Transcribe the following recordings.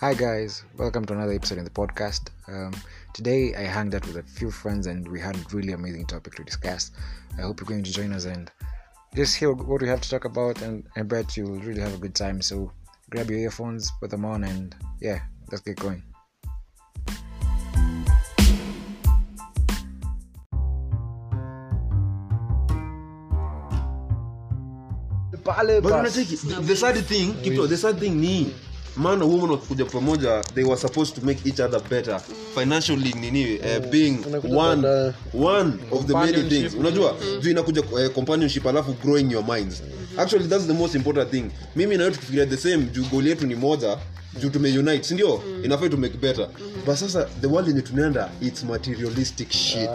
Hi guys, welcome to another episode in the podcast. Um, today I hung out with a few friends and we had a really amazing topic to discuss. I hope you're going to join us and just hear what we have to talk about and I bet you'll really have a good time. So grab your earphones, put them on and yeah, let's get going. But unacheki, the- the sad thing Kipto, the sad thing ni man na woman wakikuja pamoja they were supposed to make each other better. Financially nini? Uh, being one, one of the many things. Unajua juu inakuja uh, companionship alafu growing your minds. Actually that's the most important thing. Mimi nayo tukifikiria the same juu goal yetu ni moja juu tumeunite sindio inafai to make better. But sasa the world yenye tunaenda its materialistic shit.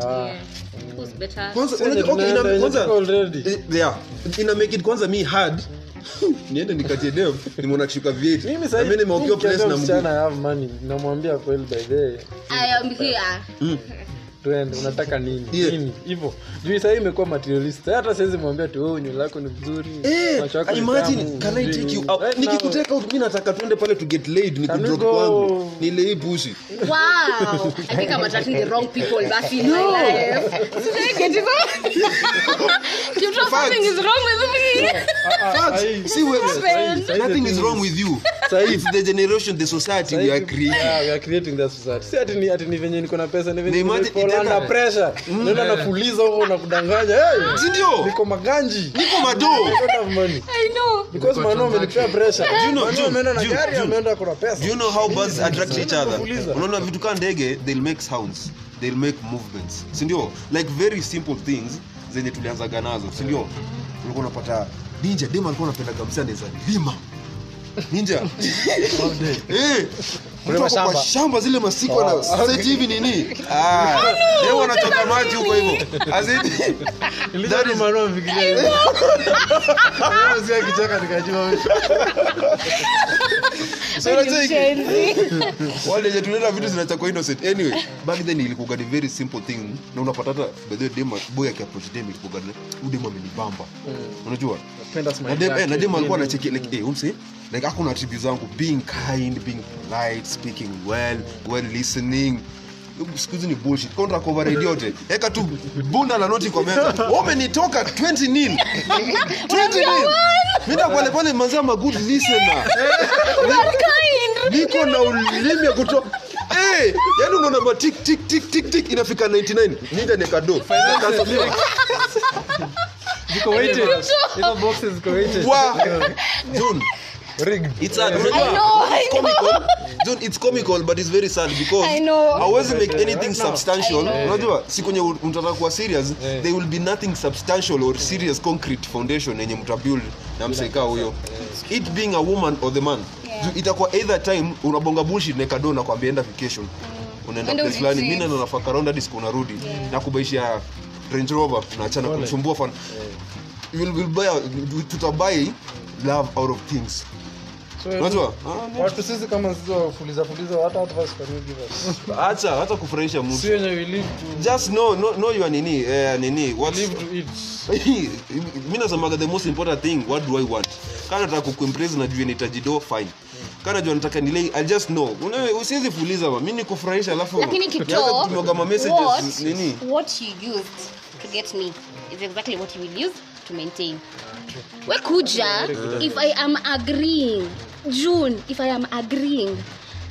Who's better? kwanza unajua- okay, ina- kwanza- yenye tuko already. eh, yeah, ina make it kwanza me hard niende nikatie dem nimeona kishuka v8 mimi na mimi nimeokiwa place na msichana I have money. Namwambia kweli by the way, I am here. Twende unataka nini? Yeah. nini? Hivyo juu sahii imekuwa materialist. Hata siwezi mwambia tu wewe nywele yako ni mzuri. Eh, macho yako imagine tamu, can I take you out? Right nikikuteka mimi nataka twende pale to get laid ni kudrop kwangu. Nile hii pussy. Wow. I think I'm attracting the wrong people back in no. my life. so get it you know something is wrong with me. Facts. See, where nothing is wrong with you. It's the generation the society we are creating. Yeah, we are creating that society. see ati ni ati ni venye niko na pesa ni venye Under pressure naenda nakuuliza huko na kudanganya hey, Si ndio? niko maganji niko mado I don't have money I know. because mano amenipea pressure you know, do you, ameenda na June, gari ameenda kuna pesa Do you know how birds attract each other? Unaona vitu kama ndege they'll make sounds, they'll make movements. Si ndio? Like very simple things zenye tulianzaga nazo, si ndio? Ulikuwa unapata ninja dema alikuwa anapenda kabisa ndeza lima. Ninja. Eh. Kutoka kwa shamba. shamba zile masiko na seti hivi nini? Ah. Leo wanachota maji huko hivyo. Amefikiria Sio kichaka nikajua Tunaenda vitu zinachakwa innocent. Anyway back then ilikuwa ni very simple thing. Na unapata hata by the way dem boy akiapproach dem ilikuwa ni udem amenibamba. Unajua? Na dem eh, na dem alikuwa anacheki like eh umse like hakuna attributes zangu. Being kind being polite speaking well well listening. Siku ni bullshit. Kontra cover yote. Eka tu bunda la noti kwa meza. Umenitoka 20 nil. 20 nil. Mimi pale pale mazaa ma good listener niko na ulimi ya kutoa hey, yani unaona ma tik tik tik tik tik inafika 99 ninja ni kado. Ziko weighted. Hizo boxes ziko weighted. wa. June. Rigged. it's sad I unajua know, I it's comical. June it's comical but it's very sad because I know. hawezi make anything substantial. Unajua si kwenye mtataka kuwa serious Yeah. there will be nothing substantial or serious concrete foundation yenye mtabuild na mseka huyo. It being a woman or the man. Yeah. Itakuwa either time unabonga bullshit na kado na kwambia enda vacation. Unaenda Enda place fulani. mimi na nafaka round hadi siku unarudi. Na kubaishia Range Rover tunaachana kumsumbua fan. We'll, we'll buy tutabuy love out of things unajua watu sisi kama sisi wafuliza fuliza hata advice can you give us acha hata kufurahisha mtu. Si wenye we live to just know know, know your nini eh, nini what live to eat. Mi nasemaga the most important thing what do i want? Kana nataka kukuimpress na juu nitajido fine. Kana jua nataka nilei i just know. Usiwezi fuliza ma mimi nikufurahisha alafu Lakini nianze Kipto, kutumiwaga ma messages what, nini? what you used to get me is exactly what you will use to maintain. We if I am agreeing, June, if I am agreeing,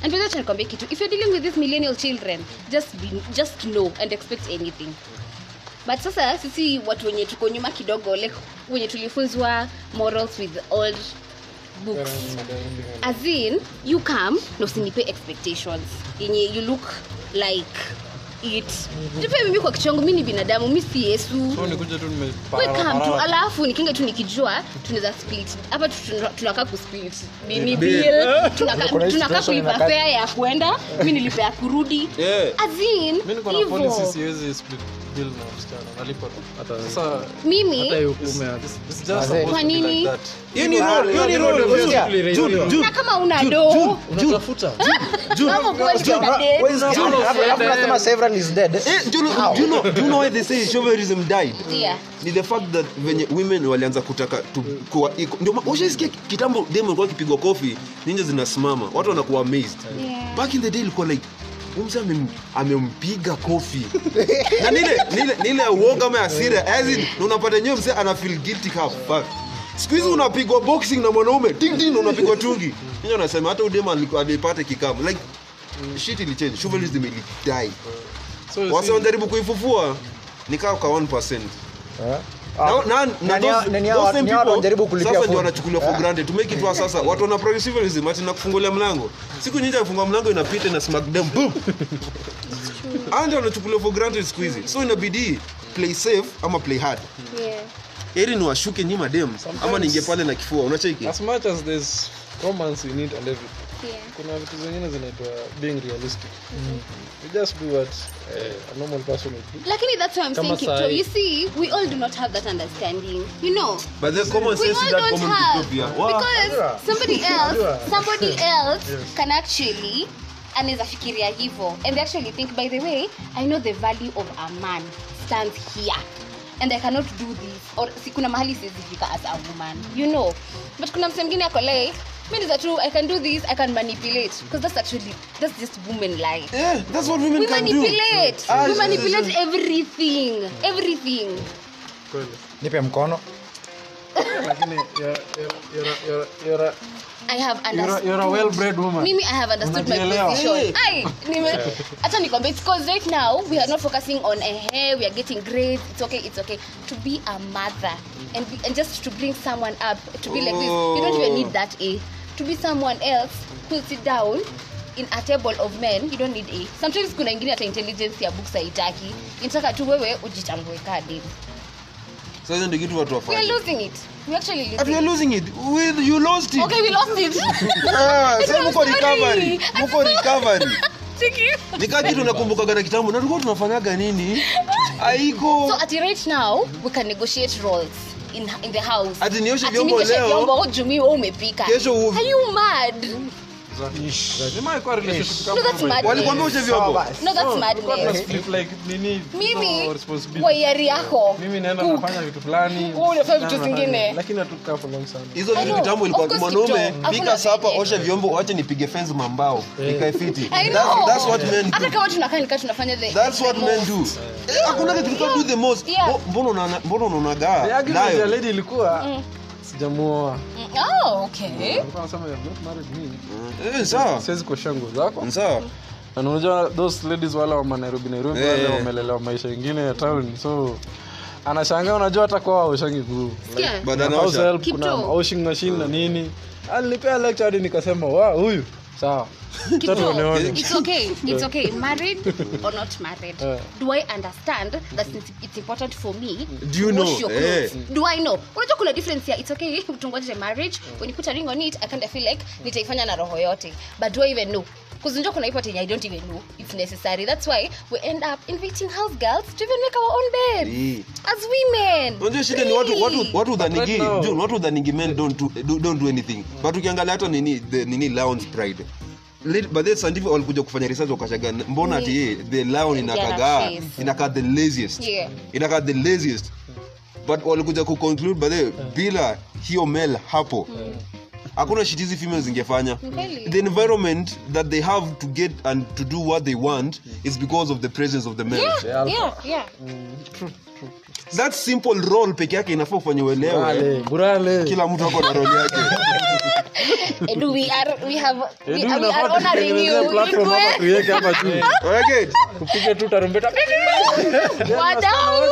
and by that nakwambia kitu, if you're dealing with these millennial children, just be, just know and expect anything. but sasa sisi watu wenye tuko nyuma kidogo like wenye tulifunzwa morals with old books. As in you come na usinipe expectations. Yenye you look like eat tupe mimi kwa kichwangu mi ni binadamu mi si yesu. So nikuja tu We come tu alafu nikinga tu nikijua tunaweza split. Hapa tunakaa ku tunakaa mimi bill tunakaa tunakaa kulipa fare ya kwenda mimi nilipea kurudi. Yeah. azin mimi niko na policy siwezi split bill na msichana nalipa hata sasa mimi hata hiyo kume hata it's just Wazee. supposed Kwa nini? Hiyo ni role, hiyo ni role. June, June, na kama una do unatafuta kama kweli kuna date. Alafu unasema several is dead do you know- do you know- do you know why they say chauvinism died Yeah. ni the fact that venye women walianza kutaka kuwa equal. ndio ushaisikia kitambo dem alikuwa akipigwa kofi ninja zinasimama watu wanakuwa amazed Yeah. back in the day ilikuwa like amem- amempiga kofi. Na nile nile nile uoga ama asira as in na unapata nyewe mzee ana feel guilty half fuck. Siku hizi unapigwa boxing na mwanaume ting ting unapigwa tungi ninja nasema hata udema alipata kikamu like shit ili change chauvinism ili die so si- kuifufua. Nikaa kwa 1 Ndio wanachukuliwa for granted. To make sasa. Watu wana progressivism ati nakufungulia mlango. Siku nyingi afunga mlango inapita ina smack them boom. Ndio wanachukuliwa for granted siku hizi. So inabidi play safe ama play hard. Yeah. eri ni washuke nyima dem ama ninge pale na kifua. Unacheki as much as there's romance we need and everything Yeah. kuna vitu zingine zinaitwa being realistic. We just do what uh, a normal person would do. Lakini that's what i'm Kama saying Kipto, you see we all do not have that understanding you know. But the common sense is that common have. utopia Wow. because somebody else somebody else can actually anaweza fikiria hivyo. And they actually think by the way i know the value of a man stands here and i cannot do this. Or si kuna mahali siwezi fika as a woman you know. But kuna mse mwingine ako like mi niza true i can do this i can manipulate. Because that's actually that's just woman life. Yeah that's what women we can do. manipulate. Ah, we manipulate yes, manipulate yes. everything everything. Nipe mkono. Lakini you're, you're, you're, you're, you're, a, i have understood you're a well bred woman. Mimi i have understood my position. Hey. Ai, nime hata nikwambia it's cause right now we are not focusing on a hair we are getting grades it's okay it's okay. To be a mother and, be, and just to bring someone up to be like this. You don't even need that a. To be someone else who sit down in a table of men you don't need a. Sometimes kuna ingine hata intelligence ya books haitaki. Inataka tu wewe ujitambue kadi sasa ndio kitu watu we are losing it. We actually But we are losing it We- you lost it. Okay we lost it. Ah, sasa mko recovery mko recovery nikaa kitu nakumbukaga na kitambo na tulikuwa tunafanyaga nini? Aiko so at right now we can negotiate roles in, in the house. Ati nioshe vyombo leo. vyombo jumi wewe umepika. Kesho u- are you mad That's Oh, waiari yako. Vitu fulani. Vitu nafanya- zingine. hizo vitu kitambo ilikuwa mwanaume pika sapa osha vyombo wache nipige fence mambao. Ikae fiti. I That's- know. that's what men hata kama tunakaa nikaa tunafanya the that's the what men most. do Eh, hakuna kitu do the most. Mbona nayo. ilikuwa sijamuoa. Mm, oh okay. Eh, sawa. Siwezi kuosha nguo zako. Sawa. Na unajua those ladies wale wa Nairobi Nairobi yeah. wale wamelelewa maisha ingine ya town so anashangaa unajua hata kwa Kipto. kuna washing machine na nini. Alinipea lecture hadi nikasema wa huyu sawa. It's okay it's okay. Married or not married? Do i understand that it's, it's important for me Do you know? your clothes? Eh. do i know? Unajua kuna difference ya it's okay tungoje marriage when you put a ring on it i kind of feel like nitaifanya na roho yote. But do i even know because unajua kuna ipote i don't even know if necessary. That's why we end up inviting house girls to even make our own bed. Yeah. as women. Unajua shida ni watu watu watu udhanigi June, watu udhanigi men don't do, do, don't do anything. But ukiangalia hata nini the nini lounge pride. Scientific walikuja kufanya research wakashaga mbona ati the lion inakagaa inakaa the laziest? Yeah. inakaa the laziest. But walikuja kuconclude by the bila hiyo mel hapo hakuna shit hizi females zingefanya. The environment that they have to get and to do what they want is because of the presence of the men yeah yeah yeah that simple role peke yake inafaa ufanye uelewe. Kila mtu ako na role yake. And we are we have we, Edu, we are honoring you platform hapa Ikwe. hapa juu Okay. tupige tu tarumbeta. Wadau.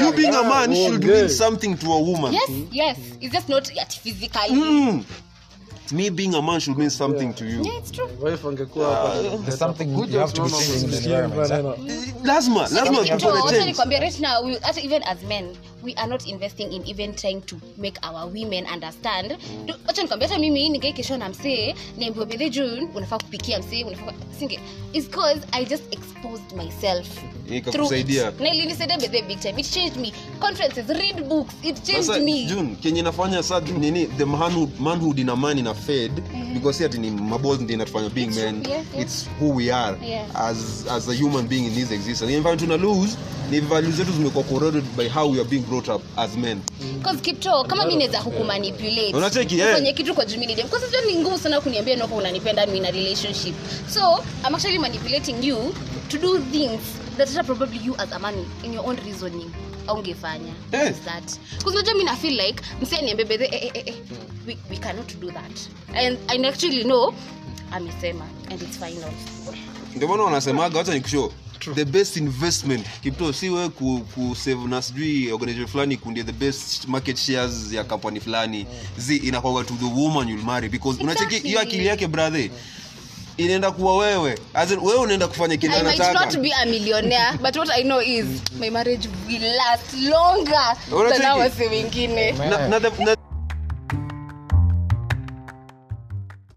You being a man should mean something to a woman. Yes yes. It's just not yet physically. Mm. Me being a man should mean something to you Yeah, it's true. wife angekuwa hapa There's something you have to be saying in the environment. lazima lazima Lakini people change nikwambie right now we, even as men we are not investing in even trying to make our women understand. Wacha nikwambie hata mimi nikai kesho na msee niambiwa bedhe june unafaa kupikia msee unafaa singe is cause i just exposed myself na ilinisaidia bedhe big time. It changed me. Conferences read books it changed sasa me. June kenye nafanya sa nini the manhood, manhood in a man in a fed because si ni maballs ndi inatufanya being It's men. yes, yes. it's who we are Yeah. as as a human being in this existence. In fact tuna lose ni values zetu zimekuwa corroded by how we are being brought up as men. Because Kipto, kama mimi naweza kukumanipulate Unacheki, eh? kwenye kitu kwa jumili dem because hiyo ni ngumu sana kuniambia noko unanipenda mimi na relationship. So i'm actually manipulating you to do things that are probably you as a man in your own reasoning aungefanya Eh. Is that? Because unajua mimi na feel like msee niambie eh, eh, eh, eh, we, we cannot do that. And i actually know amesema and it's final. Ndio maana wanasemaga wacha nikushow the best investment. Kipto si we ku, ku save na sijui organization fulani kundie the best market shares ya kampani fulani zi inakwaga to the woman you'll marry because unacheki hiyo akili yake brother inaenda kuwa wewe. As in, wewe unaenda kufanya kile I might not be a millionaire, but what I know is my marriage will last longer than ours wengine. na, na, the, na,